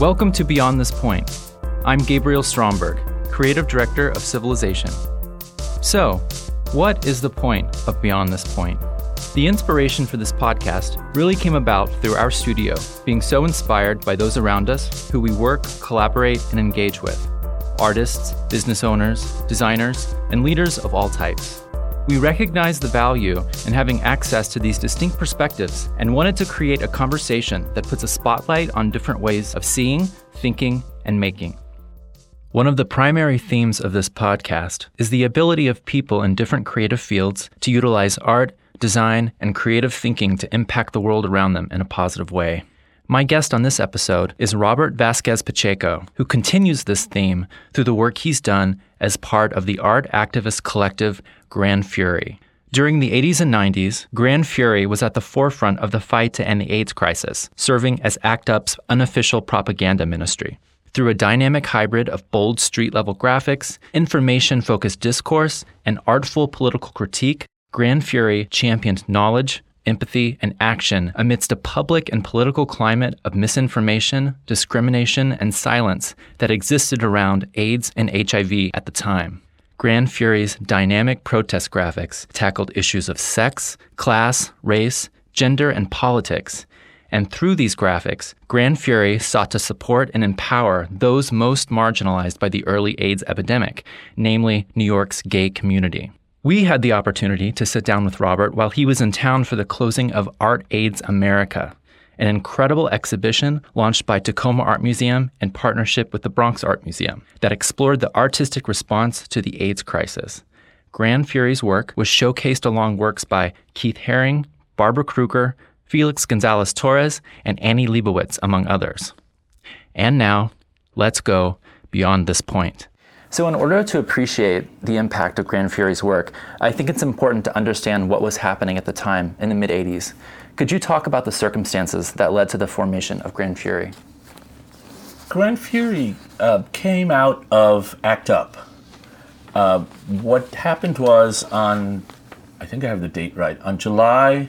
Welcome to Beyond This Point. I'm Gabriel Stromberg, Creative Director of Civilization. So, what is the point of Beyond This Point? The inspiration for this podcast really came about through our studio being so inspired by those around us who we work, collaborate, and engage with artists, business owners, designers, and leaders of all types. We recognize the value in having access to these distinct perspectives and wanted to create a conversation that puts a spotlight on different ways of seeing, thinking, and making. One of the primary themes of this podcast is the ability of people in different creative fields to utilize art, design, and creative thinking to impact the world around them in a positive way. My guest on this episode is Robert Vasquez Pacheco, who continues this theme through the work he's done as part of the art activist collective Gran Fury. During the 80s and 90s, Gran Fury was at the forefront of the fight to end the AIDS crisis, serving as ACT UP's unofficial propaganda ministry. Through a dynamic hybrid of bold street level graphics, information focused discourse, and artful political critique, Gran Fury championed knowledge, empathy, and action amidst a public and political climate of misinformation, discrimination, and silence that existed around AIDS and HIV at the time. Gran Fury's dynamic protest graphics tackled issues of sex, class, race, gender, and politics. And through these graphics, Gran Fury sought to support and empower those most marginalized by the early AIDS epidemic, namely New York's gay community. We had the opportunity to sit down with Robert while he was in town for the closing of Art AIDS America, an incredible exhibition launched by Tacoma Art Museum in partnership with the Bronx Art Museum that explored the artistic response to the AIDS crisis. Gran Fury's work was showcased along works by Keith Haring, Barbara Kruger, Felix Gonzalez Torres, and Annie Leibovitz, among others. And now, let's go beyond this point. So, in order to appreciate the impact of Gran Fury's work, I think it's important to understand what was happening at the time in the mid 80s. Could you talk about the circumstances that led to the formation of Gran Fury? Gran Fury uh, came out of ACT UP. Uh, what happened was on, I think I have the date right, on July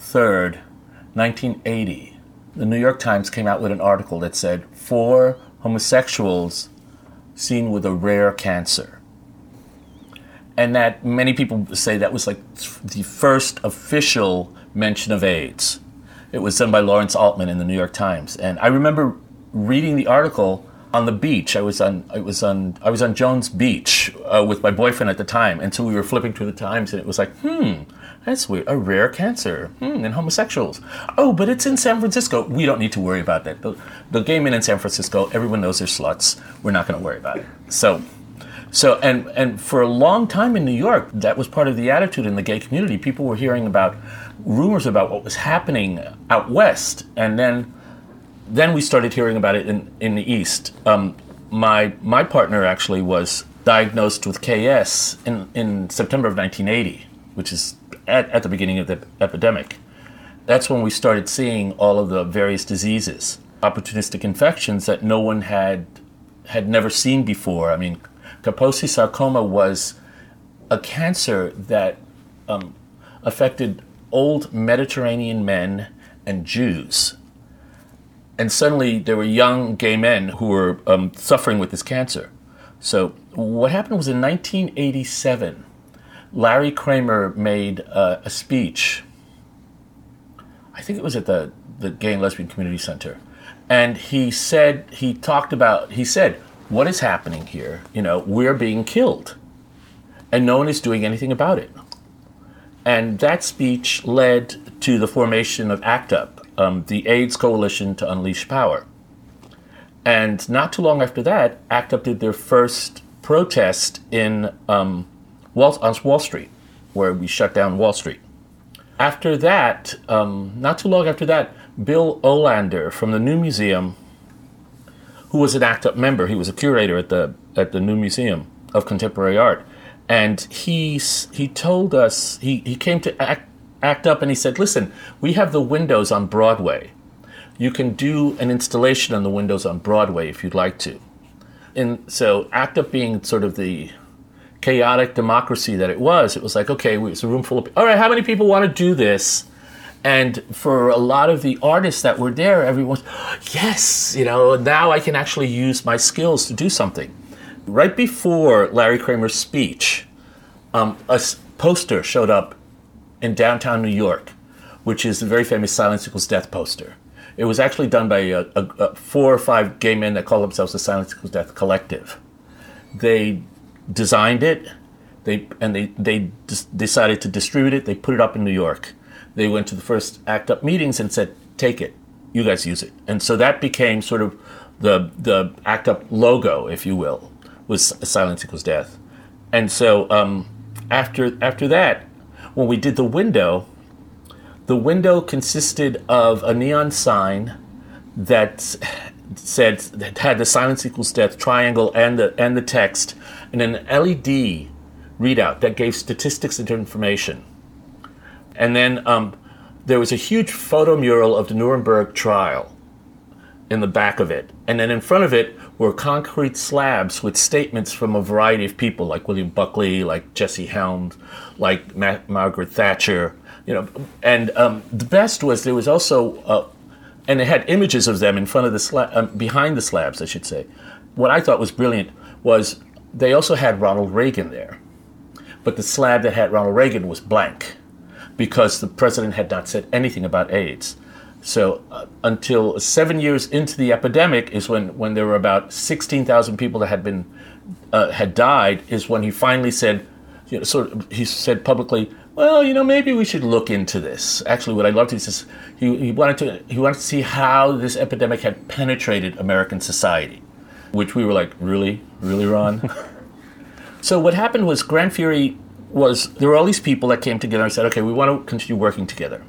3rd, 1980, the New York Times came out with an article that said four homosexuals seen with a rare cancer. And that many people say that was like the first official mention of AIDS. It was done by Lawrence Altman in the New York Times, and I remember reading the article on the beach. I was on I was on I was on Jones Beach uh, with my boyfriend at the time, and so we were flipping through the Times, and it was like, hmm, that's weird. A rare cancer hmm, in homosexuals. Oh, but it's in San Francisco. We don't need to worry about that. The, the gay men in San Francisco, everyone knows they're sluts. We're not going to worry about it. So so and and for a long time in New York, that was part of the attitude in the gay community. People were hearing about rumors about what was happening out west, and then then we started hearing about it in in the east. Um, my my partner actually was diagnosed with KS in in September of 1980, which is at, at the beginning of the epidemic. That's when we started seeing all of the various diseases, opportunistic infections that no one had had never seen before. I mean, Kaposi sarcoma was a cancer that um, affected old Mediterranean men and Jews. And suddenly there were young gay men who were um, suffering with this cancer. So, what happened was in 1987, Larry Kramer made uh, a speech. I think it was at the, the Gay and Lesbian Community Center. And he said, he talked about, he said, what is happening here? You know, we're being killed. And no one is doing anything about it. And that speech led to the formation of ACT UP, um, the AIDS Coalition to Unleash Power. And not too long after that, ACT UP did their first protest in um, Wall, on Wall Street, where we shut down Wall Street. After that, um, not too long after that, Bill Olander from the New Museum, who was an ACT UP member, he was a curator at the at the New Museum of Contemporary Art, and he he told us he, he came to act, act Up and he said, "Listen, we have the windows on Broadway. You can do an installation on the windows on Broadway if you'd like to." And so ACT UP being sort of the chaotic democracy that it was, it was like, okay, it's a room full of, all right, how many people want to do this? And for a lot of the artists that were there, everyone, yes, you know, now I can actually use my skills to do something. Right before Larry Kramer's speech, um, a poster showed up in downtown New York, which is the very famous Silence Equals Death poster. It was actually done by a, a, a four or five gay men that call themselves the Silence Equals Death Collective. They designed it, they and they they dis- decided to distribute it. They put it up in New York. They went to the first ACT UP meetings and said, "Take it, you guys use it." And so that became sort of the the ACT UP logo, if you will, was Silence Equals Death. And so um, after after that, when we did the window, the window consisted of a neon sign that said that had the silence equals death triangle and the and the text, and an LED readout that gave statistics and information. And then um, there was a huge photo mural of the Nuremberg trial in the back of it, and then in front of it were concrete slabs with statements from a variety of people, like William Buckley, like Jesse Helms, like Ma- Margaret Thatcher, you know. And um, the best was there was also, uh, and it had images of them in front of the slab, um, behind the slabs, I should say. What I thought was brilliant was they also had Ronald Reagan there, but the slab that had Ronald Reagan was blank because the president had not said anything about AIDS. So uh, until seven years into the epidemic is when, when there were about 16,000 people that had been uh, had died is when he finally said, you know, sort of, he said publicly, well, you know, maybe we should look into this. Actually, what I loved is this, he, he wanted to he wanted to see how this epidemic had penetrated American society, which we were like, really, really, Ron. so what happened was Gran Fury was there were all these people that came together and said, okay, we want to continue working together.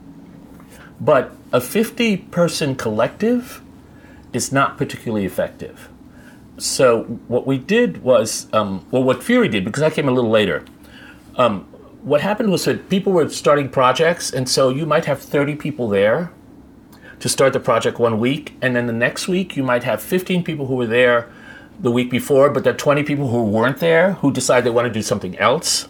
But a 50 person collective is not particularly effective. So what we did was, um, well, what Fury did, because I came a little later, um, what happened was that people were starting projects, and so you might have 30 people there to start the project one week, and then the next week you might have 15 people who were there the week before, but there are 20 people who weren't there who decide they want to do something else.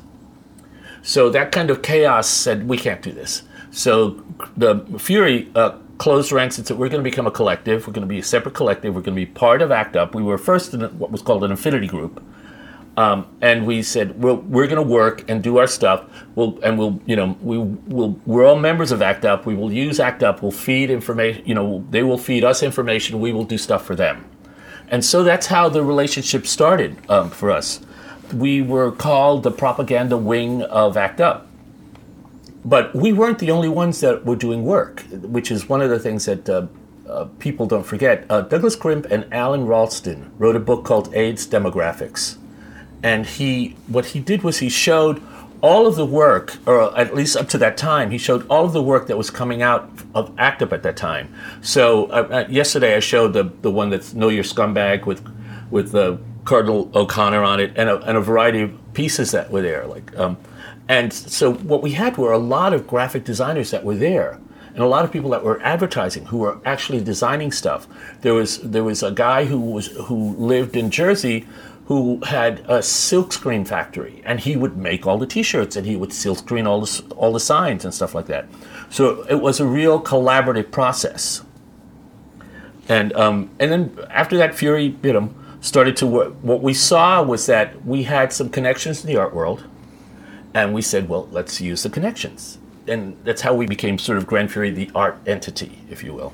So that kind of chaos said, we can't do this. So the Fury uh, closed ranks and said, we're going to become a collective. We're going to be a separate collective. We're going to be part of ACT UP. We were first in what was called an affinity group. Um, and we said we're, we're going to work and do our stuff. We'll and we'll you know we will we're all members of ACT UP. We will use ACT UP. We'll feed information. You know they will feed us information. We will do stuff for them. And so that's how the relationship started um, for us. We were called the propaganda wing of ACT UP. But we weren't the only ones that were doing work, which is one of the things that uh, uh, people don't forget. Uh, Douglas Crimp and Alan Rolston wrote a book called AIDS Demographics. And he, what he did was he showed all of the work, or at least up to that time, he showed all of the work that was coming out of ACT UP at that time. So uh, yesterday I showed the, the one that's Know Your Scumbag with, with uh, Cardinal O'Connor on it and a, and a variety of pieces that were there. Like, um, and so what we had were a lot of graphic designers that were there, and a lot of people that were advertising who were actually designing stuff. There was there was a guy who was who lived in Jersey who had a silkscreen factory, and he would make all the T-shirts, and he would silkscreen all the all the signs and stuff like that. So it was a real collaborative process. And um, and then after that, Fury, started to work. What we saw was that we had some connections in the art world and we said, well, let's use the connections. And that's how we became sort of Gran Fury, the art entity, if you will.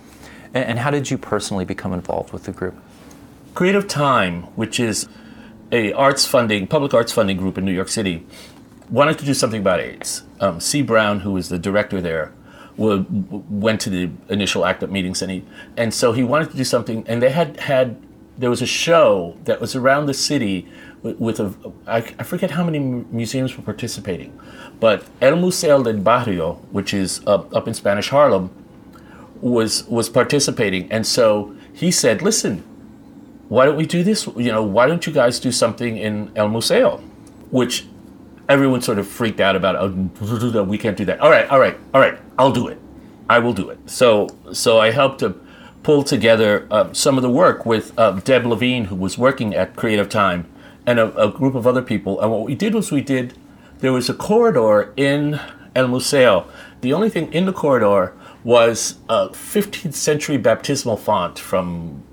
And, and how did you personally become involved with the group? Creative Time, which is a arts funding, public arts funding group in New York City, wanted to do something about AIDS. Um, Cee Brown, who was the director there, would, went to the initial ACT UP meetings, and he, and so he wanted to do something. And they had had there was a show that was around the city with, a I, I forget how many museums were participating, but El Museo del Barrio, which is up, up in Spanish Harlem, was was participating, and so he said, "Listen, why don't we do this? You know, why don't you guys do something in El Museo?" Which everyone sort of freaked out about. Oh, we can't do that. All right, all right, all right. I'll do it. I will do it. So so I helped to pull together uh, some of the work with uh, Deb Levine, who was working at Creative Time, and a, a, group of other people. And what we did was we did, there was a corridor in El Museo. The only thing in the corridor was a 15th century baptismal font from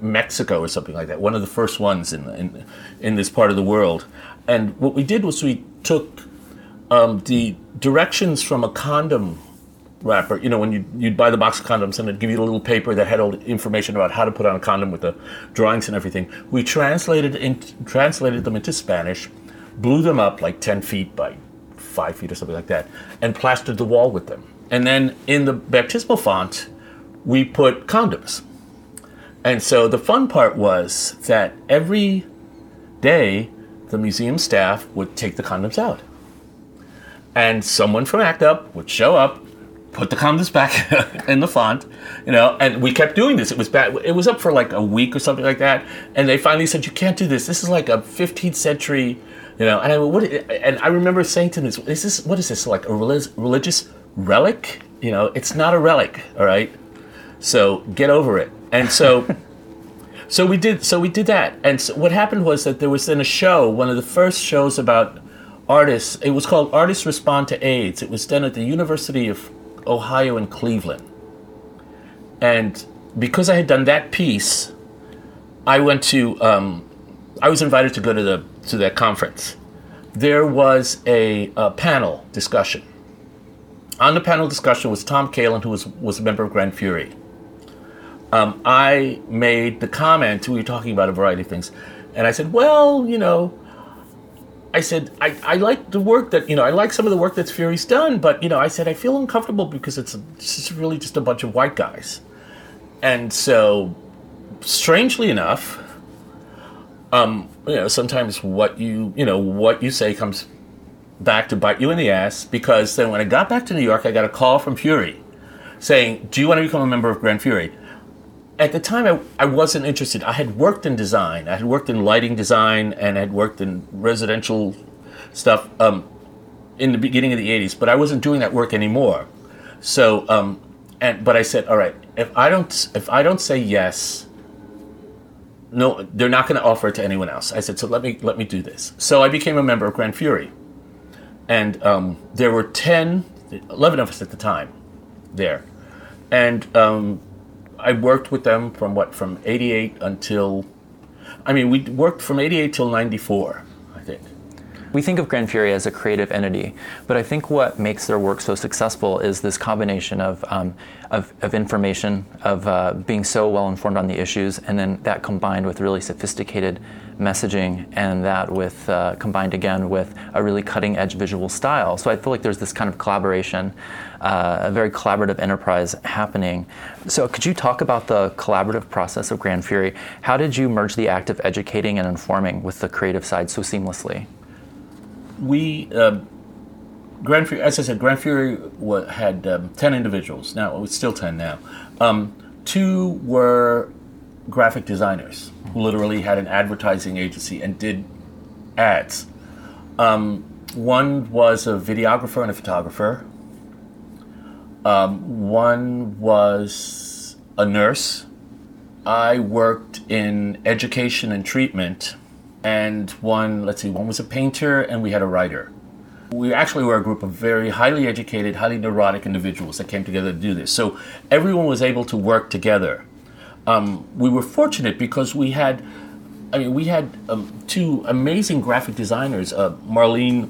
Mexico or something like that, one of the first ones in, in, in this part of the world. And what we did was we took um, the directions from a condom wrapper. You know, when you, you'd buy the box of condoms and it'd give you a little paper that had all the information about how to put on a condom with the drawings and everything. We translated, in, translated them into Spanish, blew them up like 10 feet by 5 feet or something like that, and plastered the wall with them. And then in the baptismal font, we put condoms. And so the fun part was that every day the museum staff would take the condoms out. And someone from ACT UP would show up, put the condoms back in the font, you know, and we kept doing this. It was bad. It was up for like a week or something like that. And they finally said, you can't do this. This is like a 15th century, you know, and I, what, and I remember saying to them, is this, what is this, like a religious relic? You know, it's not a relic, all right? So get over it. And so, so we did. So we did that. And so what happened was that there was then a show, one of the first shows about artists. It was called Artists Respond to AIDS. It was done at the University of Ohio and Cleveland. And because I had done that piece, I went to. Um, I was invited to go to the to that conference. There was a, a panel discussion. On the panel discussion was Tom Kalin, who was was a member of Gran Fury um, I made the comment, we were talking about a variety of things, and I said, well, you know, I said, I, I like the work that, you know, I like some of the work that Fury's done, but, you know, I said, I feel uncomfortable because it's, it's really just a bunch of white guys. And so, strangely enough, um, you know, sometimes what you, you know, what you say comes back to bite you in the ass because then when I got back to New York, I got a call from Fury saying, Do you want to become a member of Gran Fury? At the time I, I wasn't interested. I had worked in design. I had worked in lighting design and had worked in residential stuff um, in the beginning of the 80s but i wasn't doing that work anymore. So um, and but i said all right if i don't if i don't say yes no they're not going to offer it to anyone else. I said so let me let me do this. So i became a member of gran fury. And um, there were 10 11 of us at the time there. And um, I worked with them from what from '88 until, I mean, we worked from '88 till '94, I think. We think of Gran Fury as a creative entity, but I think what makes their work so successful is this combination of, um, of, of, information, of uh, being so well informed on the issues, and then that combined with really sophisticated messaging, and that with uh, combined again with a really cutting edge visual style. So I feel like there's this kind of collaboration, uh, a very collaborative enterprise happening. So could you talk about the collaborative process of Gran Fury? How did you merge the act of educating and informing with the creative side so seamlessly? We uh, Gran Fury, as I said, Gran Fury had um, ten individuals. Now it's still ten now. Um, two were graphic designers who literally had an advertising agency and did ads. Um, one was a videographer and a photographer. Um, one was a nurse. I worked in education and treatment and one, let's see, one was a painter, and we had a writer. We actually were a group of very highly educated, highly neurotic individuals that came together to do this. So everyone was able to work together. Um, we were fortunate because we had, I mean, we had um, two amazing graphic designers, uh, Marlene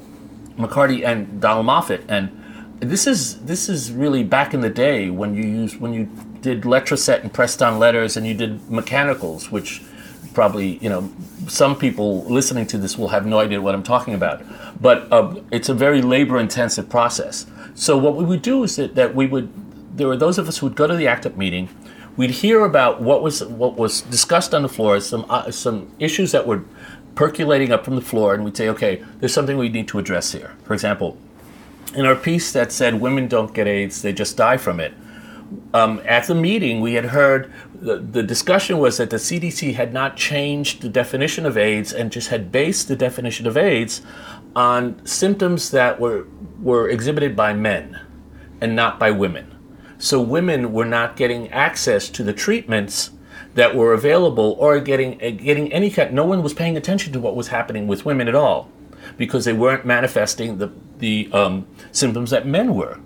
McCarty and Donald Moffett, and this is this is really back in the day when you used when you did Letraset and pressed on letters, and you did mechanicals, which probably you know some people listening to this will have no idea what I'm talking about, but uh, it's a very labor intensive process. So what we would do is that, that we would there were those of us who would go to the ACT UP meeting. We'd hear about what was what was discussed on the floor, some uh, some issues that were percolating up from the floor, and we'd say, okay, there's something we need to address here. For example, in our piece that said women don't get AIDS, they just die from it um, at the meeting, we had heard the, the, discussion was that the CDC had not changed the definition of AIDS and just had based the definition of AIDS on symptoms that were, were exhibited by men and not by women. So women were not getting access to the treatments that were available or getting, getting any kind, no one was paying attention to what was happening with women at all because they weren't manifesting the, the um, symptoms that men were.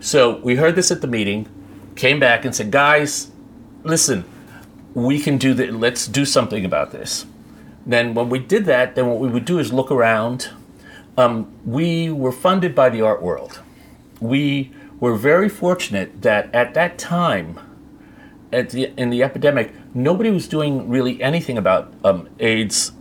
So we heard this at the meeting came back and said, guys, listen, we can do that. Let's do something about this. Then when we did that, then what we would do is look around. Um, we were funded by the art world. We were very fortunate that at that time, at the, in the epidemic, nobody was doing really anything about um, AIDS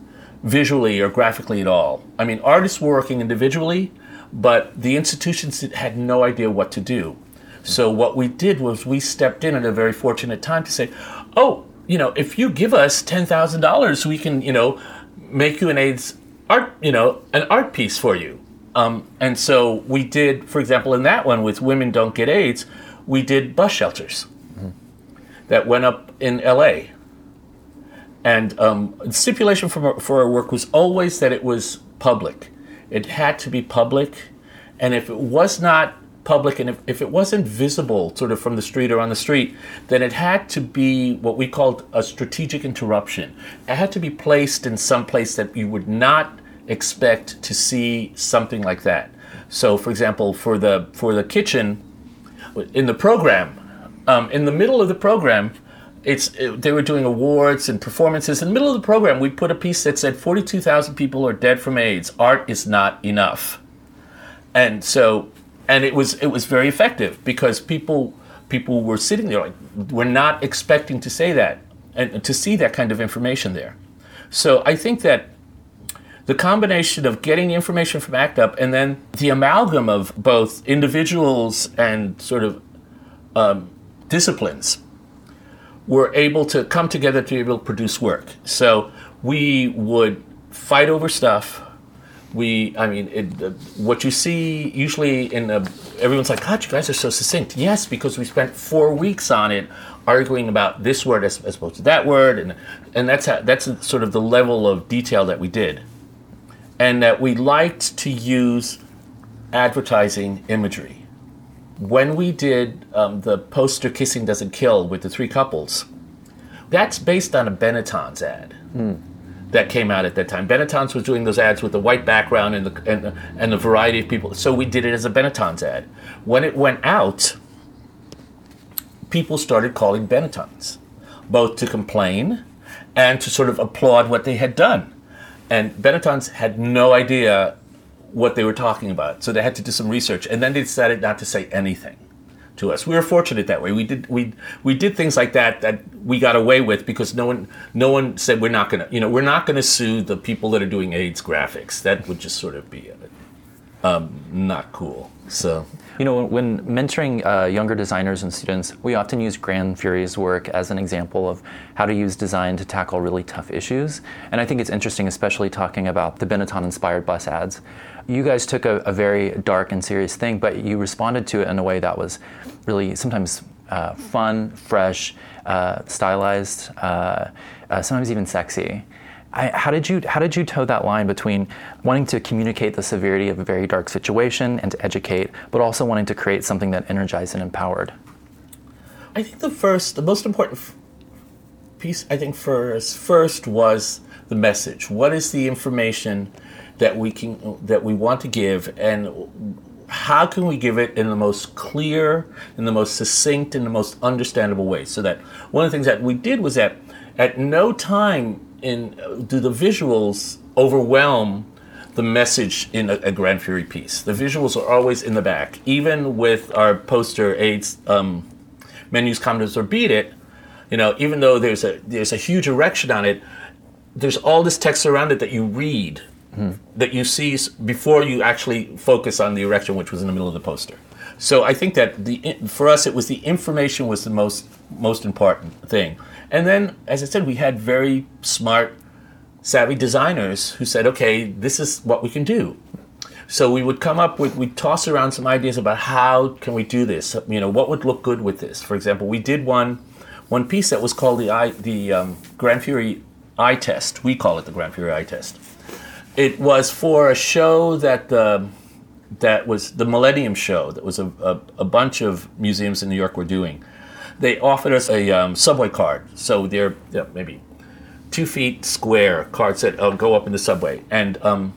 visually or graphically at all. I mean, artists were working individually, but the institutions had no idea what to do. So what we did was we stepped in at a very fortunate time to say, "Oh, you know, if you give us ten thousand dollars, we can, you know, make you an AIDS art, you know, an art piece for you." Um, and so we did, for example, in that one with Women Don't Get AIDS, we did bus shelters mm-hmm. that went up in LA. And um, the stipulation for for our work was always that it was public. It had to be public. And if it was not public and if, if it wasn't visible sort of from the street or on the street, then it had to be what we called a strategic interruption. It had to be placed in some place that you would not expect to see something like that. So, for example, for the for the kitchen, in the program, um, in the middle of the program, it's it, they were doing awards and performances. In the middle of the program, we put a piece that said 42,000 people are dead from AIDS. Art is not enough. And so and it was it was very effective because people people were sitting there like we're not expecting to say that and to see that kind of information there. So I think that the combination of getting information from ACT UP and then the amalgam of both individuals and sort of um, disciplines were able to come together to be able to produce work. So we would fight over stuff. We, I mean, it, uh, what you see usually in a, everyone's like, God, you guys are so succinct. Yes, because we spent four weeks on it arguing about this word as, as opposed to that word, and and that's how, that's sort of the level of detail that we did, and that we liked to use advertising imagery when we did um, the poster Kissing Doesn't Kill with the three couples, that's based on a Benetton's ad mm. That came out at that time. Benetton's was doing those ads with the white background and the, and, and the variety of people. So we did it as a Benetton's ad. When it went out, people started calling Benetton's, both to complain and to sort of applaud what they had done. And Benetton's had no idea what they were talking about. So they had to do some research, and then they decided not to say anything to us. We were fortunate that way. We did we we did things like that that we got away with because no one no one said we're not gonna you know we're not gonna sue the people that are doing AIDS graphics. That would just sort of be um, not cool. So you know, when mentoring uh, younger designers and students, we often use Gran Fury's work as an example of how to use design to tackle really tough issues. And I think it's interesting, especially talking about the Benetton inspired bus ads. You guys took a, a, very dark and serious thing, but you responded to it in a way that was really sometimes uh, fun, fresh, uh, stylized, uh, uh, sometimes even sexy. I, how did you how did you toe that line between wanting to communicate the severity of a very dark situation and to educate, but also wanting to create something that energized and empowered? I think the first, the most important piece, I think first first was the message. What is the information that we can that we want to give, and how can we give it in the most clear, in the most succinct, in the most understandable way? So that one of the things that we did was that at no time in do the visuals overwhelm the message in a, a Gran Fury piece. The visuals are always in the back, even with our poster aids, um, menus, comments, or beat it. You know, even though there's a there's a huge erection on it, there's all this text around it that you read, mm. that you see before you actually focus on the erection, which was in the middle of the poster. So I think that the for us it was the information was the most most important thing. And then, as I said, we had very smart, savvy designers who said, okay, this is what we can do. So we would come up with, we'd toss around some ideas about how can we do this? You know, what would look good with this? For example, we did one, one piece that was called the, eye, the um, Gran Fury eye test. We call it the Gran Fury eye test. It was for a show that the, that was the Millennium Show. That was a, a, a bunch of museums in New York were doing they offered us a um, subway card. So they're maybe two feet square cards that uh, go up in the subway. And um,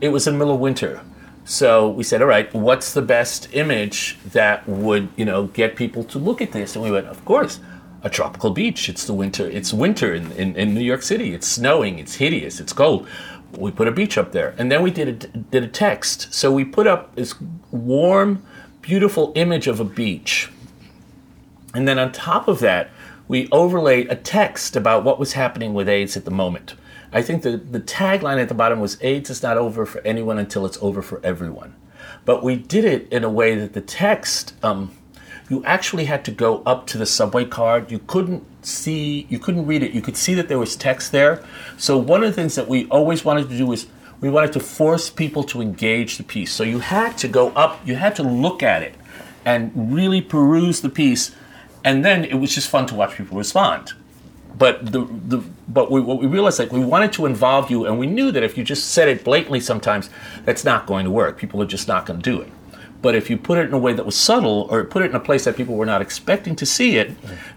it was in the middle of winter. So we said, all right, what's the best image that would, you know, get people to look at this? And we went, of course, a tropical beach. It's the winter. It's winter in, in, in New York City. It's snowing. It's hideous. It's cold. We put a beach up there, and then we did a, did a text. So we put up this warm, beautiful image of a beach, and then on top of that, we overlaid a text about what was happening with AIDS at the moment. I think the, the tagline at the bottom was AIDS is not over for anyone until it's over for everyone. But we did it in a way that the text, um, you actually had to go up to the subway card. You couldn't see, you couldn't read it. You could see that there was text there. So one of the things that we always wanted to do was we wanted to force people to engage the piece. So you had to go up, you had to look at it and really peruse the piece. And then it was just fun to watch people respond but the, the but we, what we realized like we wanted to involve you and we knew that if you just said it blatantly sometimes that's not going to work people are just not going to do it but if you put it in a way that was subtle or put it in a place that people were not expecting to see it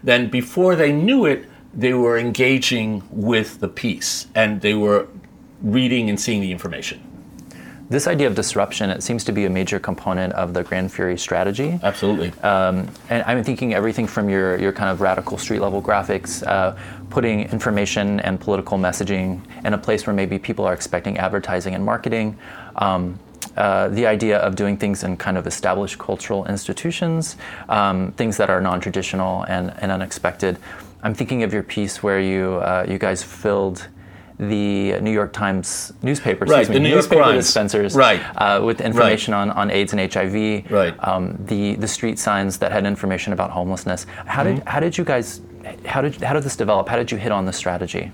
then before they knew it they were engaging with the piece and they were reading and seeing the information this idea of disruption, it seems to be a major component of the Gran Fury strategy. Absolutely. Um, and I'm thinking everything from your, your kind of radical street level graphics, uh, putting information and political messaging in a place where maybe people are expecting advertising and marketing. Um, uh, the idea of doing things in kind of established cultural institutions, um, things that are non-traditional and, and unexpected. I'm thinking of your piece where you uh, you guys filled the New York Times newspaper, right, me, the New newspaper York dispensers, right. Uh, with information right. on, on AIDS and HIV, right. Um, the the street signs that had information about homelessness. How mm-hmm. did how did you guys how did how did this develop? How did you hit on this strategy?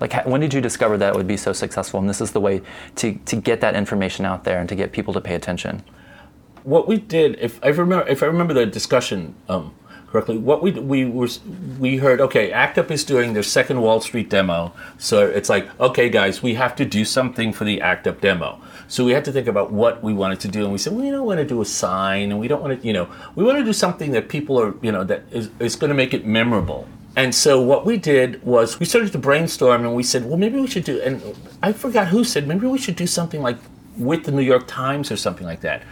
Like when did you discover that it would be so successful? And this is the way to to get that information out there and to get people to pay attention. What we did, if I remember, if I remember the discussion. Um, correctly, what we we were we heard. Okay, ACT UP is doing their second Wall Street demo, so it's like, okay, guys, we have to do something for the ACT UP demo. So we had to think about what we wanted to do, and we said, we don't want to do a sign, and we don't want to, you know, we want to do something that people are, you know, that is, is going to make it memorable. And so what we did was we started to brainstorm, and we said, well, maybe we should do. And I forgot who said maybe we should do something like with the New York Times or something like that.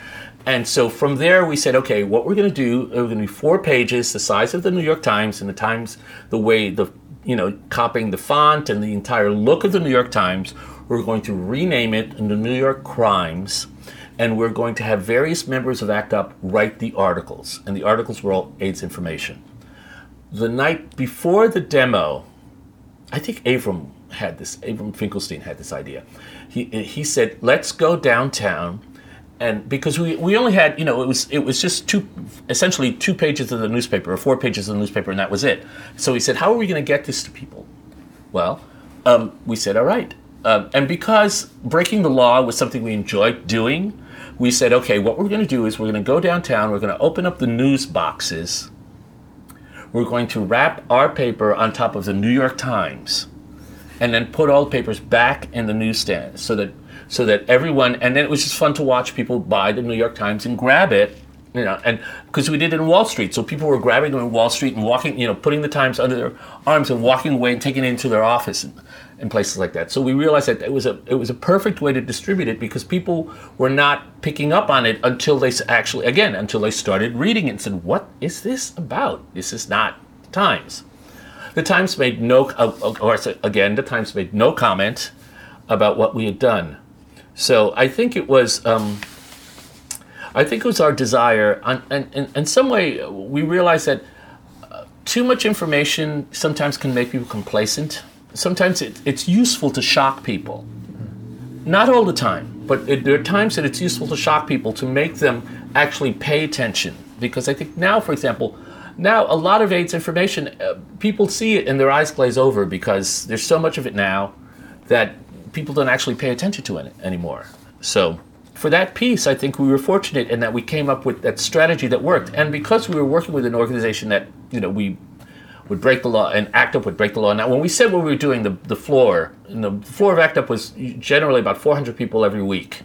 And so from there, we said, okay, what we're going to do, we're going to be four pages, the size of the New York Times, and the Times, the way the, you know, copying the font and the entire look of the New York Times. We're going to rename it the New York Crimes, and we're going to have various members of ACT UP write the articles, and the articles were all AIDS information. The night before the demo, I think Avram had this, Avram Finkelstein had this idea. He, he said, let's go downtown and because we, we only had you know it was it was just two essentially two pages of the newspaper or four pages of the newspaper and that was it. So he said how are we going to get this to people? Well um, we said all right. Um, and because breaking the law was something we enjoyed doing we said okay what we're going to do is we're going to go downtown we're going to open up the news boxes we're going to wrap our paper on top of the new york times and then put all the papers back in the newsstand so that so that everyone, and then it was just fun to watch people buy the New York Times and grab it, you know, and because we did it in Wall Street, so people were grabbing them in Wall Street and walking, you know, putting the Times under their arms and walking away and taking it into their office. and, and places like that. So we realized that it was a it was a perfect way to distribute it because people were not picking up on it until they actually again until they started reading it and said, "What is this about? This is not the Times." The Times made no, of course, again, the Times made no comment about what we had done. So I think it was. Um, I think it was our desire, and in some way, we realized that uh, too much information sometimes can make people complacent. Sometimes it, it's useful to shock people. Not all the time, but it, there are times that it's useful to shock people to make them actually pay attention. Because I think now, for example, now a lot of AIDS information, uh, people see it and their eyes glaze over because there's so much of it now that people don't actually pay attention to it anymore. So for that piece, I think we were fortunate in that we came up with that strategy that worked. And because we were working with an organization that, you know, we would break the law and ACT UP would break the law. Now, when we said what we were doing, the, the floor, the floor of ACT UP was generally about 400 people every week.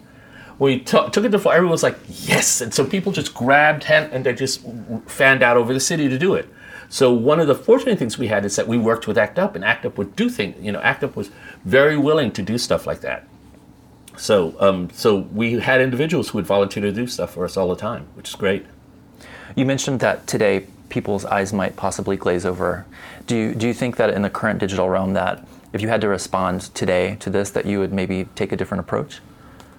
We t- took it to floor, everyone was like, yes. And so people just grabbed hand and they just fanned out over the city to do it. So one of the fortunate things we had is that we worked with ACT UP, and ACT UP would do things. You know, ACT UP was very willing to do stuff like that. So um, so we had individuals who would volunteer to do stuff for us all the time, which is great. You mentioned that today people's eyes might possibly glaze over. Do you, do you think that in the current digital realm that if you had to respond today to this, that you would maybe take a different approach?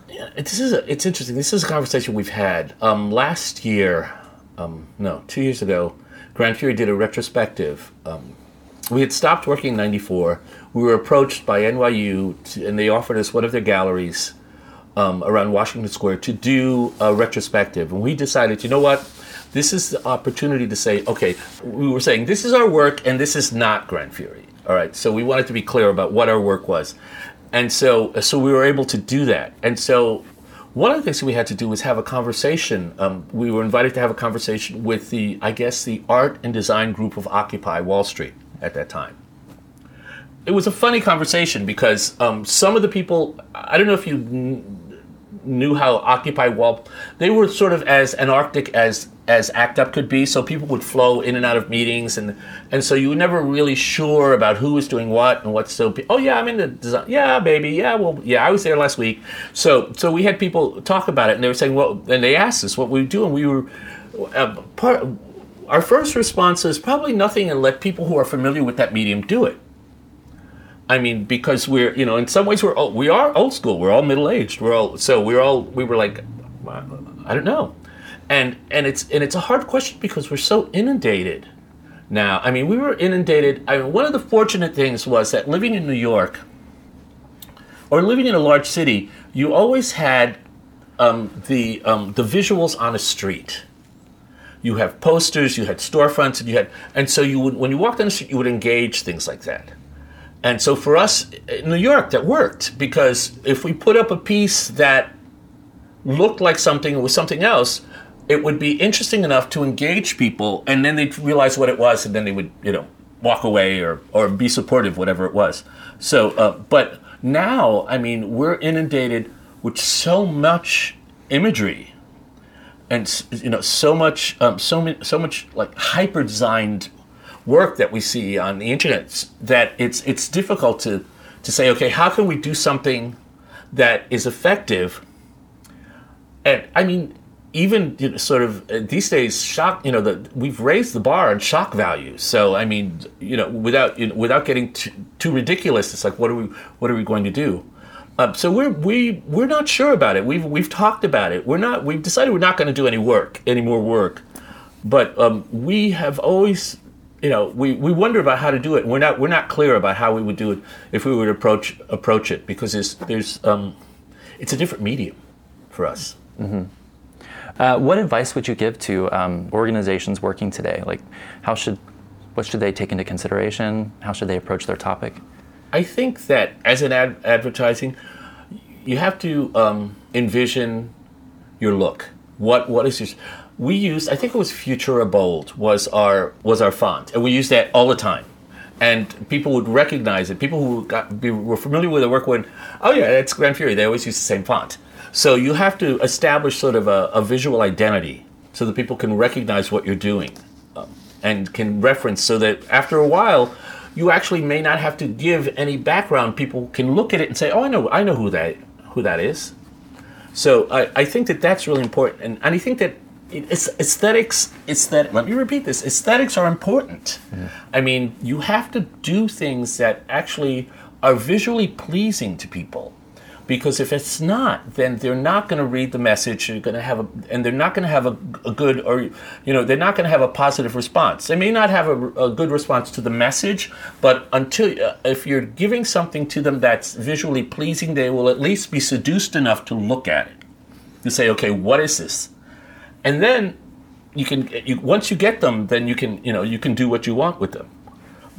Yeah, this is a, it's interesting. This is a conversation we've had. Um, last year, um, no, two years ago, Gran Fury did a retrospective. Um, we had stopped working in '94. We were approached by NYU, to, and they offered us one of their galleries um, around Washington Square to do a retrospective. And we decided, you know what? This is the opportunity to say, okay, we were saying this is our work, and this is not Gran Fury. All right, so we wanted to be clear about what our work was, and so so we were able to do that. And so one of the things we had to do was have a conversation. Um, we were invited to have a conversation with the, I guess, the art and design group of Occupy Wall Street at that time. It was a funny conversation because um, some of the people, I don't know if you kn- knew how Occupy Wall, they were sort of as anarchic as as ACT UP could be. So people would flow in and out of meetings, and and so you were never really sure about who was doing what and what's so. Oh yeah, I'm in the design. Yeah, baby. Yeah, well, yeah, I was there last week. So so we had people talk about it, and they were saying, well, and they asked us what we were doing. We were uh, part. Our first response is probably nothing, and let people who are familiar with that medium do it. I mean, because we're you know in some ways we're old, we are old school. We're all middle aged. We're all so we're all we were like, I don't know and and it's and it's a hard question because we're so inundated now. I mean, we were inundated. I mean, one of the fortunate things was that living in New York or living in a large city, you always had um, the um, the visuals on a street. You have posters, you had storefronts, and you had, and so you would when you walked on the street, you would engage things like that. And so for us in New York, that worked because if we put up a piece that looked like something, it was something else, it would be interesting enough to engage people, and then they'd realize what it was, and then they would, you know, walk away or or be supportive, whatever it was. So, uh, but now, I mean, we're inundated with so much imagery, and you know, so much, um, so many, so much like hyper designed work that we see on the internet that it's it's difficult to to say, okay, how can we do something that is effective? And I mean, even you know, sort of uh, these days, shock. You know, the, we've raised the bar on shock value. So I mean, you know, without you know, without getting too, too, ridiculous, it's like, what are we what are we going to do? Um, so we're we we're not sure about it. We've we've talked about it. We're not. We've decided we're not going to do any work, any more work. But um, we have always, you know, we, we wonder about how to do it. We're not we're not clear about how we would do it if we would approach approach it because there's there's um, it's a different medium for us. Mm-hmm. Uh, what advice would you give to um, organizations working today? Like, how should what should they take into consideration? How should they approach their topic? I think that as an ad- advertising, you have to um, envision your look. What what is your we used I think it was Futura Bold was our was our font, and we used that all the time. And people would recognize it. People who got, were familiar with the work would, oh yeah, it's Gran Fury. They always use the same font. So you have to establish sort of a, a visual identity so that people can recognize what you're doing um, and can reference so that after a while you actually may not have to give any background. People can look at it and say, "Oh, I know, I know who that who that is." So I, I think that that's really important, and, and I think that it's aesthetics. Aesthetic. Let me repeat this: aesthetics are important. Yeah. I mean, you have to do things that actually are visually pleasing to people because if it's not, then they're not going to read the message. You're going to have a, and they're not going to have a, a, good, or you know, they're not going to have a positive response. They may not have a, a good response to the message, but until uh, if you're giving something to them that's visually pleasing, they will at least be seduced enough to look at it, to say, okay, what is this? And then you can, you, once you get them, then you can, you know, you can do what you want with them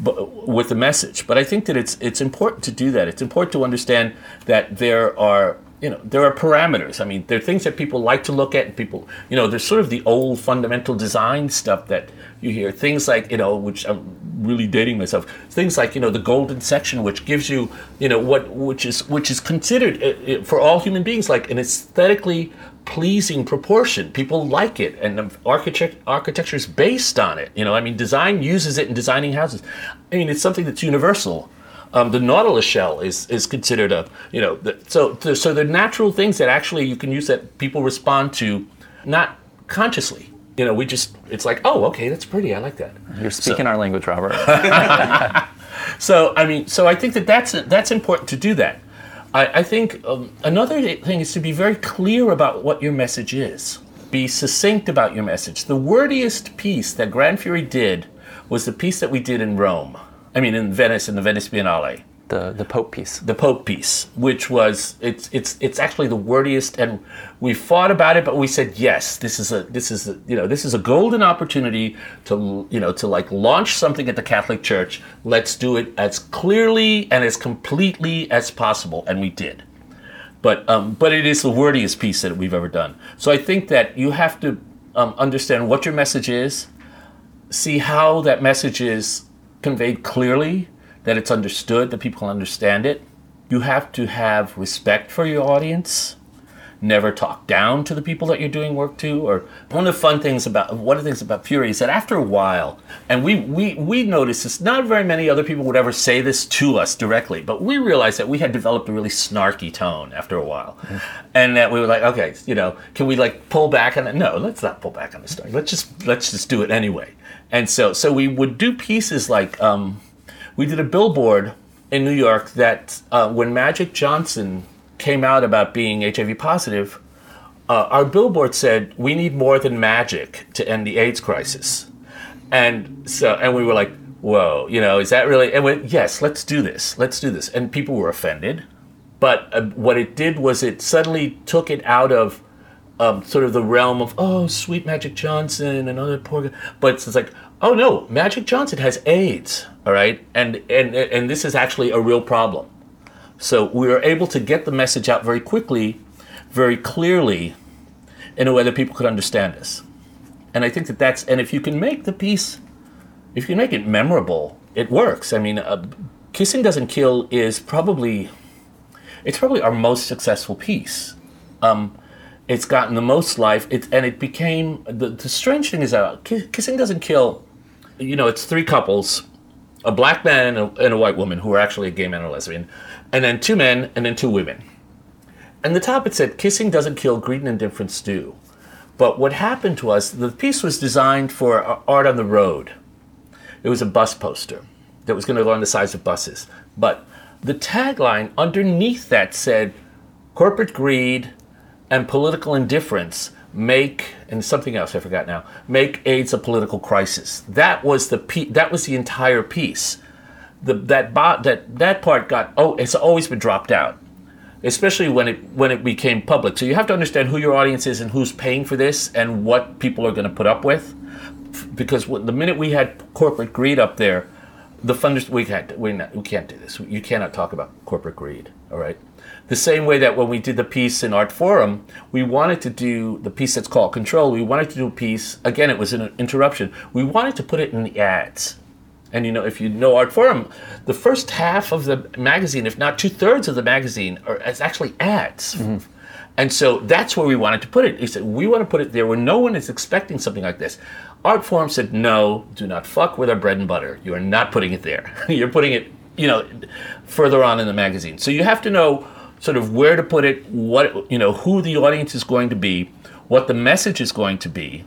with the message. But I think that it's it's important to do that. It's important to understand that there are you know there are parameters. I mean, there are things that people like to look at. And people, you know, there's sort of the old fundamental design stuff that you hear. Things like you know, which I'm really dating myself. Things like you know the golden section, which gives you you know what which is which is considered uh, uh, for all human beings like an aesthetically pleasing proportion. People like it, and architect architecture is based on it. You know, I mean, design uses it in designing houses. I mean, it's something that's universal. Um, the nautilus shell is is considered a you know the, so so the natural things that actually you can use that people respond to, not consciously. You know, we just it's like oh okay that's pretty I like that. You're speaking so, our language, Robert. so I mean so I think that that's that's important to do that. I, I think um, another thing is to be very clear about what your message is. Be succinct about your message. The wordiest piece that Gran Fury did was the piece that we did in Rome. I mean, in Venice, in the Venice Biennale. The, the Pope piece. The Pope piece, which was it's it's it's actually the wordiest, and we fought about it, but we said yes, this is a this is a, you know this is a golden opportunity to you know to like launch something at the Catholic Church. Let's do it as clearly and as completely as possible, and we did. But um, but it is the wordiest piece that we've ever done. So I think that you have to um, understand what your message is, see how that message is conveyed clearly, that it's understood, that people understand it. You have to have respect for your audience. Never talk down to the people that you're doing work to. Or one of the fun things about one of the things about Fury is that after a while, and we we we noticed this, not very many other people would ever say this to us directly, but we realized that we had developed a really snarky tone after a while, mm-hmm. and that we were like, okay, you know, can we like pull back on it? No, let's not pull back on the story. Let's just let's just do it anyway. And so, so we would do pieces like um, we did a billboard in New York that uh, when Magic Johnson came out about being HIV positive, uh, our billboard said, "We need more than magic to end the AIDS crisis." And so, and we were like, "Whoa, you know, is that really?" And we, yes, let's do this. Let's do this. And people were offended, but uh, what it did was it suddenly took it out of um, sort of the realm of oh, sweet Magic Johnson and other poor, but it's, it's like oh no, Magic Johnson has AIDS, all right, and and and this is actually a real problem. So we were able to get the message out very quickly, very clearly, in a way that people could understand us. And I think that that's and if you can make the piece, if you can make it memorable, it works. I mean, uh, kissing doesn't kill is probably it's probably our most successful piece. Um, it's gotten the most life, it, and it became the, the strange thing is that kissing doesn't kill. You know, it's three couples, a black man and a, and a white woman who are actually a gay man or lesbian, and then two men and then two women. And the top it said, "Kissing doesn't kill, greed and indifference do." But what happened to us? The piece was designed for uh, art on the road. It was a bus poster that was going to go on the sides of buses, but the tagline underneath that said, "Corporate greed." and political indifference make and something else I forgot now make AIDS a political crisis. That was the pe- that was the entire piece. The, that bot that that part got oh it's always been dropped out, especially when it when it became public. So you have to understand who your audience is and who's paying for this and what people are going to put up with, because the minute we had corporate greed up there, the funders we can't we, not, we can't do this. You cannot talk about corporate greed. All right. The same way that when we did the piece in Artforum, we wanted to do the piece that's called Control. We wanted to do a piece, again, it was an interruption. We wanted to put it in the ads. And you know, if you know Artforum, the first half of the magazine, if not two thirds of the magazine, are it's actually ads. Mm-hmm. And so that's where we wanted to put it. He said, we want to put it there where no one is expecting something like this. Artforum said, no, do not fuck with our bread and butter. You are not putting it there. You're putting it, you know, further on in the magazine. So you have to know sort of where to put it, what you know, who the audience is going to be, what the message is going to be,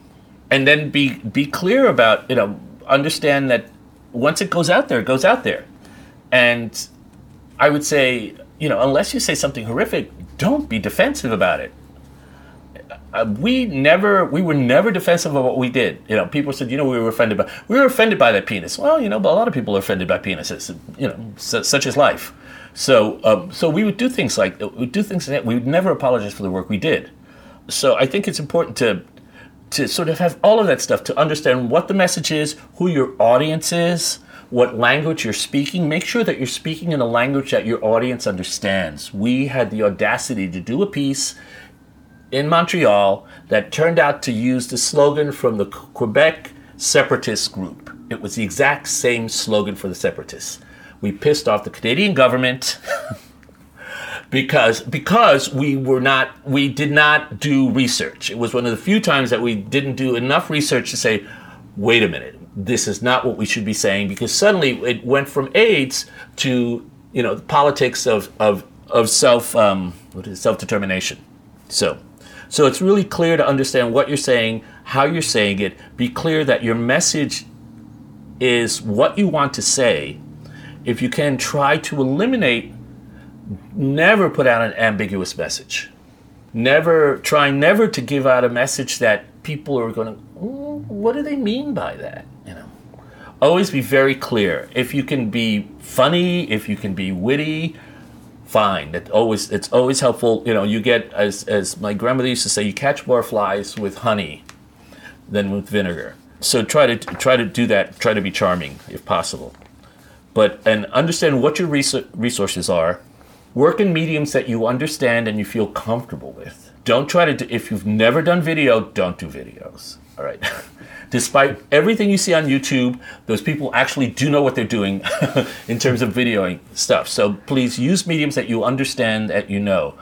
and then be be clear about you know understand that once it goes out there, it goes out there, and I would say you know unless you say something horrific, don't be defensive about it. Uh, we never we were never defensive of what we did. You know, people said, you know, we were offended by we were offended by that penis. Well, you know, but a lot of people are offended by penises. You know, such is life. So, um, so we would do things like we would do things like that. We would never apologize for the work we did. So, I think it's important to to sort of have all of that stuff to understand what the message is, who your audience is, what language you're speaking. Make sure that you're speaking in a language that your audience understands. We had the audacity to do a piece in Montreal that turned out to use the slogan from the Quebec separatist group. It was the exact same slogan for the separatists we pissed off the Canadian government because because we were not we did not do research. It was one of the few times that we didn't do enough research to say, wait a minute, this is not what we should be saying because suddenly it went from AIDS to you know, politics of of of self um, what is self determination. So, so it's really clear to understand what you're saying, how you're saying it. Be clear that your message is what you want to say. If you can, try to eliminate. Never put out an ambiguous message. Never try never to give out a message that people are going to. what do they mean by that? You know always be very clear. If you can be funny, if you can be witty, fine. It always it's always helpful. You know, you get as as my grandmother used to say, you catch more flies with honey than with vinegar. So try to try to do that. Try to be charming if possible. But and understand what your resources are. Work in mediums that you understand and you feel comfortable with. Don't try to do, if you've never done video, don't do videos. All right. despite everything you see on YouTube, those people actually do know what they're doing in terms of videoing stuff. So please use mediums that you understand, that you know.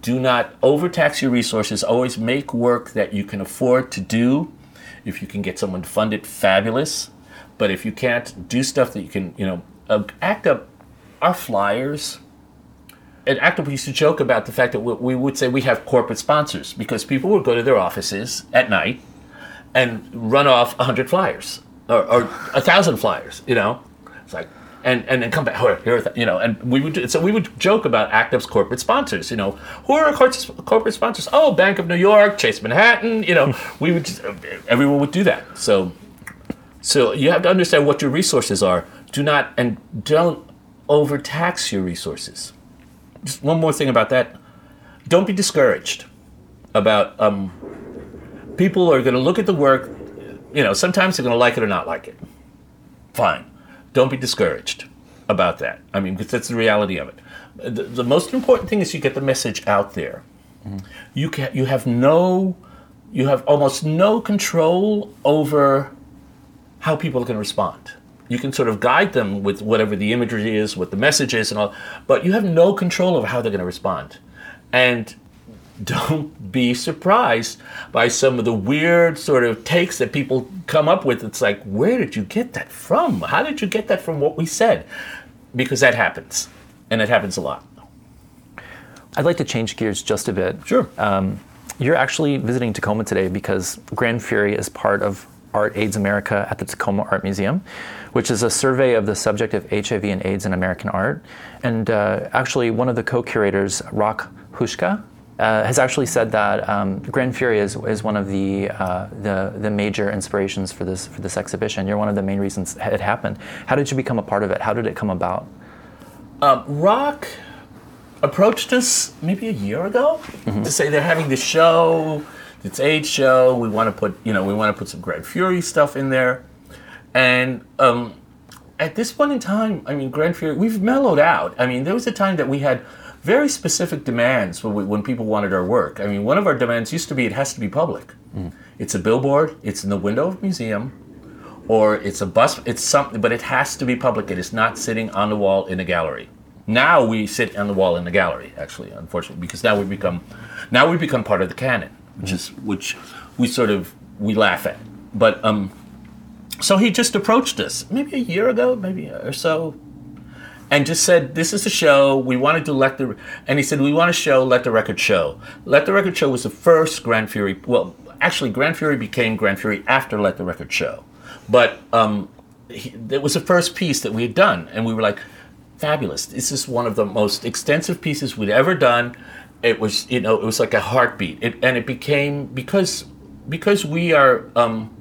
Do not overtax your resources. Always make work that you can afford to do. If you can get someone to fund it, fabulous. But if you can't, do stuff that you can, you know, uh, act up our flyers. And ACT UP we used to joke about the fact that we would say we have corporate sponsors because people would go to their offices at night and run off hundred flyers or, or a thousand flyers. You know, it's like and and then come back you know and we would so we would joke about ACT UP's corporate sponsors you know who are our corporate sponsors oh bank of new york chase manhattan you know we would just, everyone would do that so so you have to understand what your resources are do not and don't overtax your resources just one more thing about that don't be discouraged about um, people are going to look at the work. You know, sometimes they're going to like it or not like it. Fine. Don't be discouraged about that. I mean, because that's the reality of it. The, the most important thing is you get the message out there. Mm-hmm. You can, you have no, you have almost no control over how people are going to respond. You can sort of guide them with whatever the imagery is, what the message is, and all, but you have no control over how they're going to respond. And don't be surprised by some of the weird sort of takes that people come up with. It's like, where did you get that from? How did you get that from what we said? Because that happens, and it happens a lot. I'd like to change gears just a bit. Sure. Um, you're actually visiting Tacoma today because Gran Fury is part of Art AIDS America at the Tacoma Art Museum, which is a survey of the subject of HIV and AIDS in American art. And uh, actually, one of the co curators, Rock Hushka, uh, has actually said that um, Gran Fury is, is one of the, uh, the, the major inspirations for this for this exhibition. You're one of the main reasons it happened. How did you become a part of it? How did it come about? Um, Rock approached us maybe a year ago mm-hmm. to say they're having this show, it's AIDS show. We want to put you know we want to put some Gran Fury stuff in there, and um, at this point in time, I mean Gran Fury, we've mellowed out. I mean there was a time that we had very specific demands when, we, when people wanted our work. I mean, one of our demands used to be it has to be public. Mm. It's a billboard, it's in the window of a museum, or it's a bus, it's something, but it has to be public. It is not sitting on the wall in a gallery. Now we sit on the wall in the gallery, actually, unfortunately, because now we become, now we become part of the canon, which is which we sort of we laugh at. But um, so he just approached us maybe a year ago, maybe or so, and just said, "This is a show. We wanted to do let the." And he said, "We want to show. Let the record show. Let the record show was the first Gran Fury. Well, actually, Gran Fury became Gran Fury after Let the Record Show, but um, he, it was the first piece that we had done, and we were like, "Fabulous! This is one of the most extensive pieces we'd ever done." It was, you know, it was like a heartbeat, it, and it became because because we are. Um,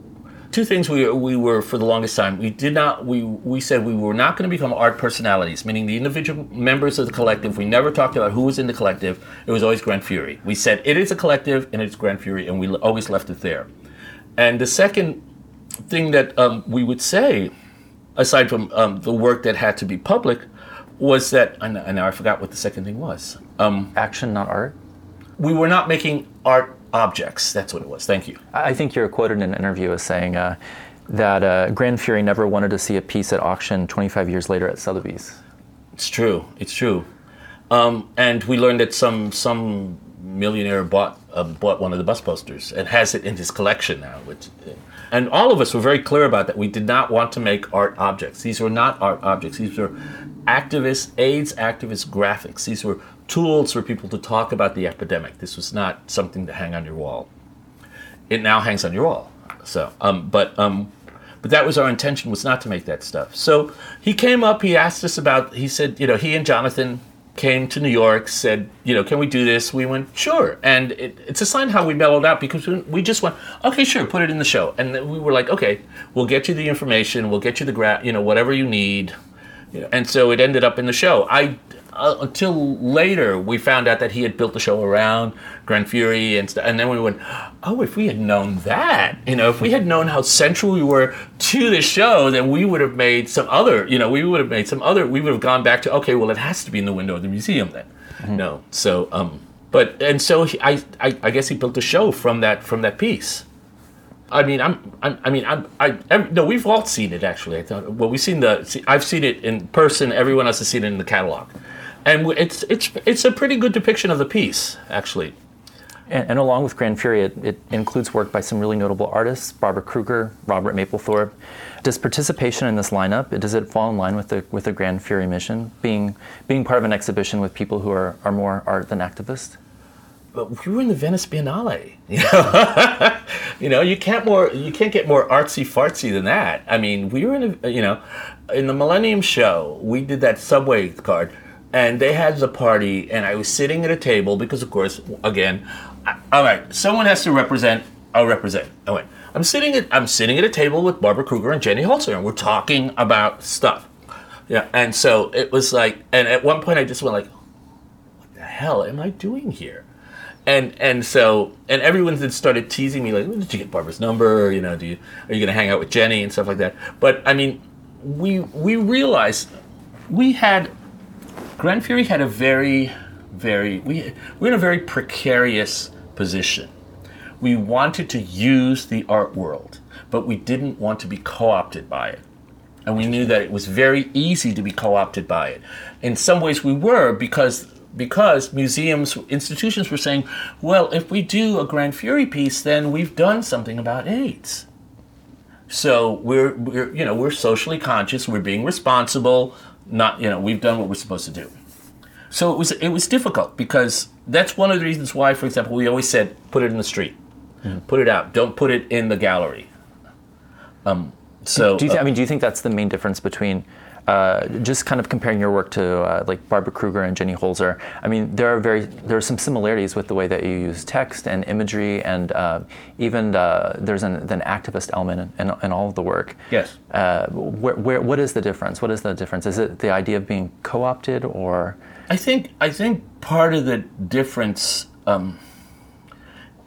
two things we, we were for the longest time. We did not we we said we were not going to become art personalities, meaning the individual members of the collective. We never talked about who was in the collective. It was always Gran Fury. We said it is a collective and it's Gran Fury, and we always left it there. And the second thing that um, we would say, aside from um, the work that had to be public, was that and now I forgot what the second thing was. Um, Action, not art. We were not making art objects. That's what it was. Thank you. I think you're quoted in an interview as saying uh, that uh, Gran Fury never wanted to see a piece at auction 25 years later at Sotheby's. It's true. It's true. Um, and we learned that some some millionaire bought uh, bought one of the bus posters and has it in his collection now. Which, and all of us were very clear about that. We did not want to make art objects. These were not art objects. These were activist AIDS activist graphics. These were tools for people to talk about the epidemic. This was not something to hang on your wall. It now hangs on your wall. So, um, but um, but that was our intention was not to make that stuff. So he came up. He asked us about. He said, you know, he and Jonathan came to New York, said, you know, can we do this? We went, sure. And it, it's a sign how we mellowed out because we, we, just went, okay, sure, put it in the show. And we were like, okay, we'll get you the information, we'll get you the gra- you know, whatever you need. Know, and so it ended up in the show. I uh, until later we found out that he had built the show around Gran Fury and st- and then we went, oh, if we had known that, you know, if we had known how central we were to the show, then we would have made some other, you know, we would have made some other, we would have gone back to, okay, well, it has to be in the window of the museum then. Mm-hmm. No, so um, but and so he, I, I I guess he built a show from that from that piece. I mean, I'm, I'm I mean, I'm, I, every, no, we've all seen it actually. I thought, well, we've seen the, see, I've seen it in person. Everyone else has seen it in the catalog and it's it's it's a pretty good depiction of the piece, actually. And, and along with Gran Fury, it, it, includes work by some really notable artists: Barbara Kruger, Robert Mapplethorpe. Does participation in this lineup does it fall in line with the with the Gran Fury mission, being being part of an exhibition with people who are, are more art than activists? But we were in the Venice Biennale. You know, you know, you can't more you can't get more artsy fartsy than that. I mean, we were in a, you know, in the Millennium Show, we did that subway card and they had the party, and I was sitting at a table because, of course, again, I, all right, someone has to represent. I'll represent. I went. I'm sitting at I'm sitting at a table with Barbara Kruger and Jenny Holzer, and we're talking about stuff. Yeah, and so it was like, and at one point I just went like, "What the hell am I doing here?" And and so and everyone had started teasing me like, "Did you get Barbara's number? You know, do you are you going to hang out with Jenny and stuff like that?" But I mean, we we realized we had Gran Fury had a very, very, we, we're in a very precarious position. We wanted to use the art world, but we didn't want to be co opted by it. And we knew that it was very easy to be co opted by it. In some ways, we were because because museums, institutions were saying, well, if we do a Gran Fury piece, then we've done something about AIDS. So we're, we're, you know, we're socially conscious, we're being responsible, not you know we've done what we're supposed to do so it was it was difficult because that's one of the reasons why for example we always said put it in the street mm. put it out don't put it in the gallery um, so do you th- uh, I mean do you think that's the main difference between uh, just kind of comparing your work to uh, like Barbara Kruger and Jenny Holzer, I mean, there are very there are some similarities with the way that you use text and imagery, and uh, even uh, there's an, an, activist element in, in, all of the work. Yes. Uh, where, where, what is the difference? What is the difference? Is it the idea of being co-opted, or? I think I think part of the difference. Um,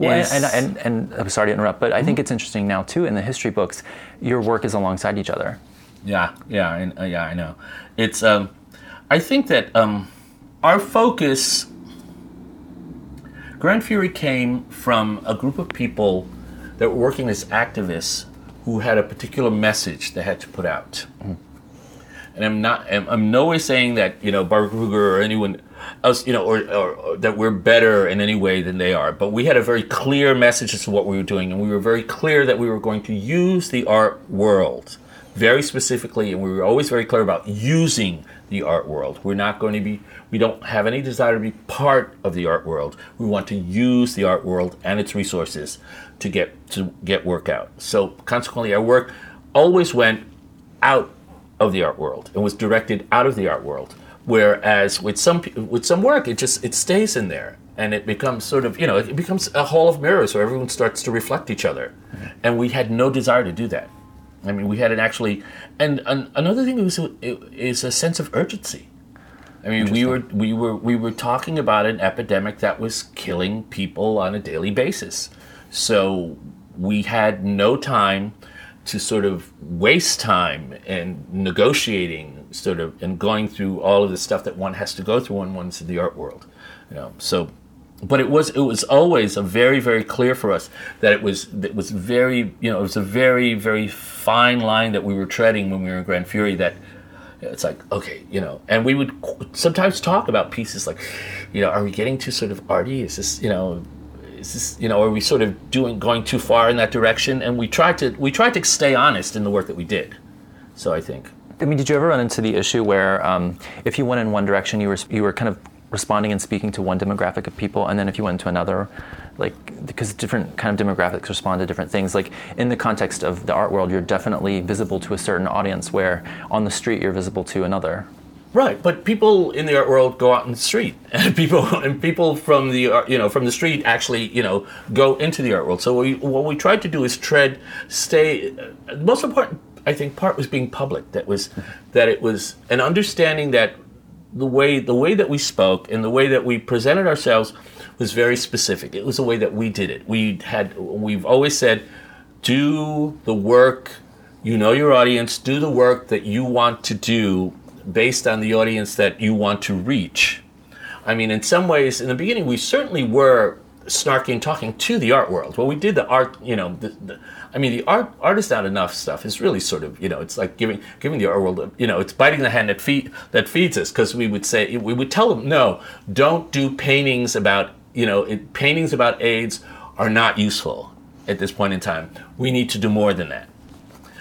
and, and, and, and, I'm sorry to interrupt, but I think it's interesting now too in the history books, your work is alongside each other. Yeah, yeah, and, uh, yeah. I know. It's. Um, I think that um, our focus. Gran Fury came from a group of people that were working as activists who had a particular message they had to put out. Mm. And I'm not. I'm, I'm no way saying that you know Barbara Kruger or anyone else, you know, or, or, or, that we're better in any way than they are. But we had a very clear message as to what we were doing, and we were very clear that we were going to use the art world very specifically, and we were always very clear about using the art world. We're not going to be, we don't have any desire to be part of the art world. We want to use the art world and its resources to get to get work out. So consequently, our work always went out of the art world and was directed out of the art world. Whereas with some with some work, it just it stays in there and it becomes sort of you know it becomes a hall of mirrors where everyone starts to reflect each other, mm-hmm. and we had no desire to do that. I mean, we had it actually, and an, another thing was is a sense of urgency. I mean, we were we were we were talking about an epidemic that was killing people on a daily basis, so we had no time to sort of waste time and negotiating, sort of, and going through all of the stuff that one has to go through when one's in the art world. You know, so but it was it was always a very very clear for us that it was it was very you know it was a very very fine line that we were treading when we were in Gran Fury that it's like okay you know and we would sometimes talk about pieces like you know are we getting too sort of arty? Is this you know is this you know are we sort of doing going too far in that direction? And we tried to we tried to stay honest in the work that we did. So I think. I mean, did you ever run into the issue where um, if you went in one direction, you were you were kind of responding and speaking to one demographic of people, and then if you went to another, like because different kind of demographics respond to different things. Like in the context of the art world, you're definitely visible to a certain audience, where on the street you're visible to another. Right, but people in the art world go out in the street, and people and people from the you know from the street actually you know go into the art world. So we, what we tried to do is tread, stay. Uh, most important, I think, part was being public. That was that it was an understanding that the way the way that we spoke and the way that we presented ourselves was very specific. It was the way that we did it. We had we've always said, do the work. You know your audience. Do the work that you want to do based on the audience that you want to reach. I mean, in some ways, in the beginning, we certainly were snarky and talking to the art world. Well, we did the art, you know, the, the, I mean, the art, art is not enough stuff. is really sort of, you know, it's like giving giving the art world, you know, it's biting the hand that feed that feeds us. Because we would say, we would tell them, no, don't do paintings about, you know, it, paintings about AIDS are not useful at this point in time. We need to do more than that.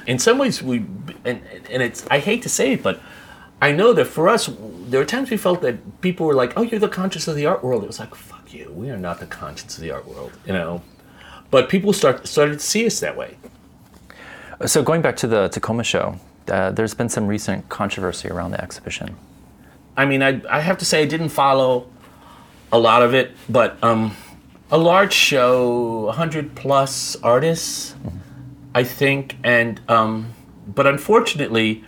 In some ways, we, and, and it's, I hate to say it, but I know that for us, there were times we felt that people were like, "Oh, you're the conscience of the art world." It was like, "Fuck you, we are not the conscience of the art world," you know. But people start started to see us that way. So going back to the Tacoma show, uh, there's been some recent controversy around the exhibition. I mean, I I have to say I didn't follow a lot of it, but um, a large show, hundred plus artists, I think, and um, but unfortunately,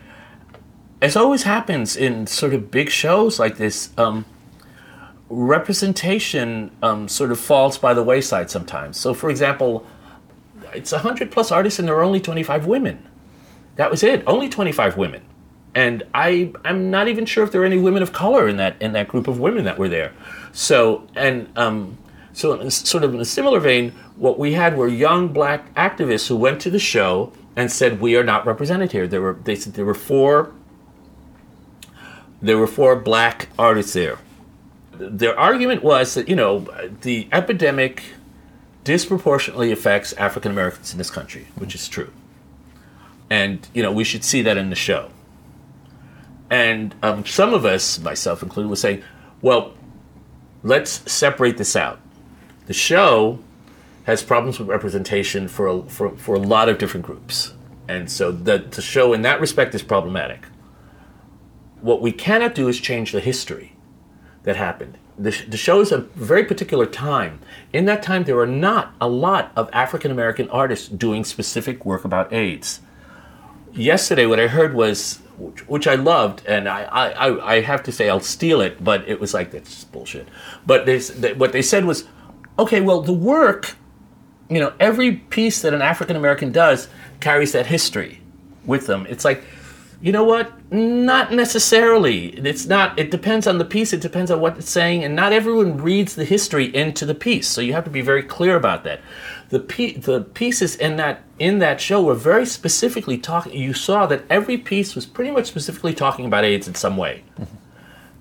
as always happens in sort of big shows like this, um, representation um, sort of falls by the wayside sometimes. So, for example, it's 100 plus artists and there are only 25 women. That was it, only 25 women. And I, I'm not even sure if there are any women of color in that in that group of women that were there. So and um, so in, sort of in a similar vein, what we had were young black activists who went to the show and said we are not represented here. There were they said there were four there were four black artists there. Their argument was that, you know, the epidemic disproportionately affects African Americans in this country, which is true. And, you know, we should see that in the show. And um, some of us, myself included, was saying, well, let's separate this out. The show has problems with representation for a, for, for a lot of different groups. And so the, the show, in that respect, is problematic what we cannot do is change the history that happened. The, the show is a very particular time. In that time, there were not a lot of African American artists doing specific work about AIDS. Yesterday, what I heard was, which, which I loved, and I, I, I have to say I'll steal it, but it was like, that's bullshit. But they, they, what they said was, okay, well, the work, you know, every piece that an African American does carries that history with them. It's like, you know what? Not necessarily. It's not. It depends on the piece. It depends on what it's saying, and not everyone reads the history into the piece. So you have to be very clear about that. The pe- the pieces in that in that show were very specifically talking. You saw that every piece was pretty much specifically talking about AIDS in some way. Mm-hmm.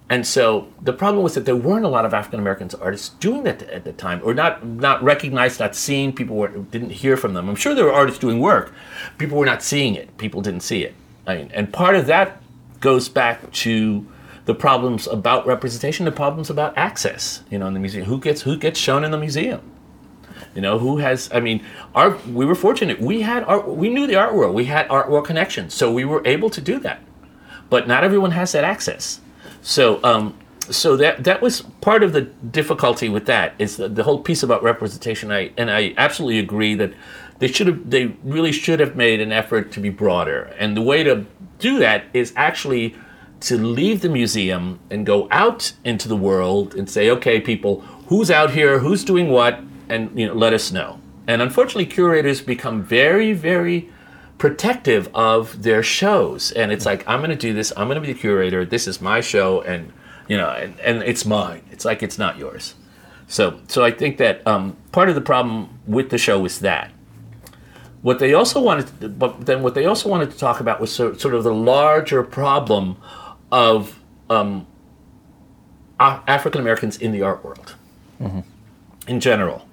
And so the problem was that there weren't a lot of African American artists doing that at the time, or not not recognized, not seen. People were, didn't hear from them. I'm sure there were artists doing work. People were not seeing it. People didn't see it. And part of that goes back to the problems about representation, the problems about access. You know, in the museum, who gets who gets shown in the museum. You know, who has? I mean, our we were fortunate. We had art. We knew the art world. We had art world connections, so we were able to do that. But not everyone has that access. So, um, so that that was part of the difficulty with that. Is the, the whole piece about representation. I and I absolutely agree that they should have they really should have made an effort to be broader. And the way to do that is actually to leave the museum and go out into the world and say okay people who's out here? Who's doing what? And you know let us know. And unfortunately curators become very very protective of their shows. And it's like i'm going to do this. I'm going to be the curator. This is my show and you know and, and it's mine. It's like it's not yours. So so i think that um, part of the problem with the show is that what they also wanted, to, but then what they also wanted to talk about was sort of the larger problem of um, African Americans in the art world, mm-hmm. in general,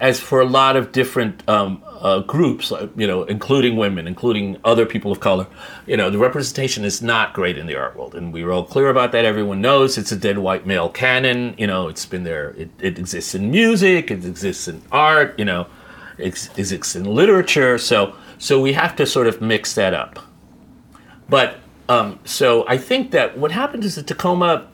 as for a lot of different um, uh, groups, uh, you know, including women, including other people of color, you know, the representation is not great in the art world, and we were all clear about that. Everyone knows it's a dead white male canon. You know, it's been there. It, it exists in music. It exists in art. You know, it exists in literature. So, so we have to sort of mix that up. But um, so I think that what happened is that Tacoma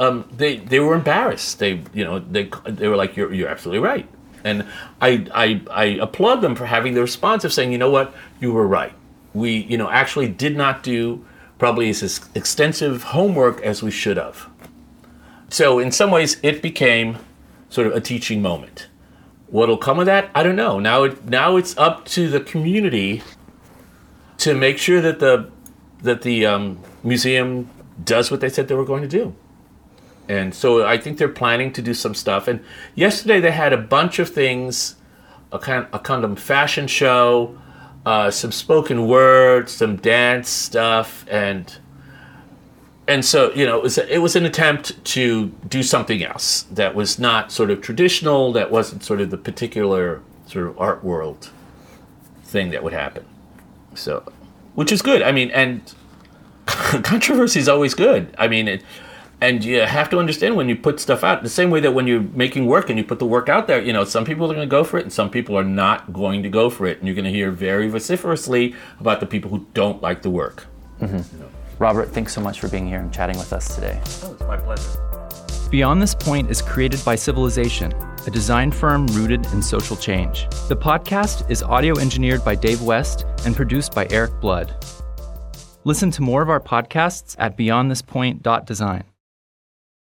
um, they they were embarrassed. They you know they they were like you're you're absolutely right, and I I I applaud them for having the response of saying you know what you were right. We you know actually did not do probably as extensive homework as we should have. So in some ways it became sort of a teaching moment. What'll come of that? I don't know. Now it now it's up to the community to make sure that the that the um, museum does what they said they were going to do and so I think they're planning to do some stuff. And yesterday they had a bunch of things, a kind a kind of fashion show, uh, some spoken word, some dance stuff, and and so you know it was a, it was an attempt to do something else that was not sort of traditional, that wasn't sort of the particular sort of art world thing that would happen. So, which is good. I mean, and controversy is always good. I mean, it, and you have to understand when you put stuff out the same way that when you're making work and you put the work out there you know some people are going to go for it and some people are not going to go for it and you're going to hear very vociferously about the people who don't like the work mm-hmm. you know. Robert thanks so much for being here and chatting with us today oh it's my pleasure Beyond This Point is created by Civilization, a design firm rooted in social change. The podcast is audio engineered by Dave West and produced by Eric Blood. Listen to more of our podcasts at beyondthispoint.design.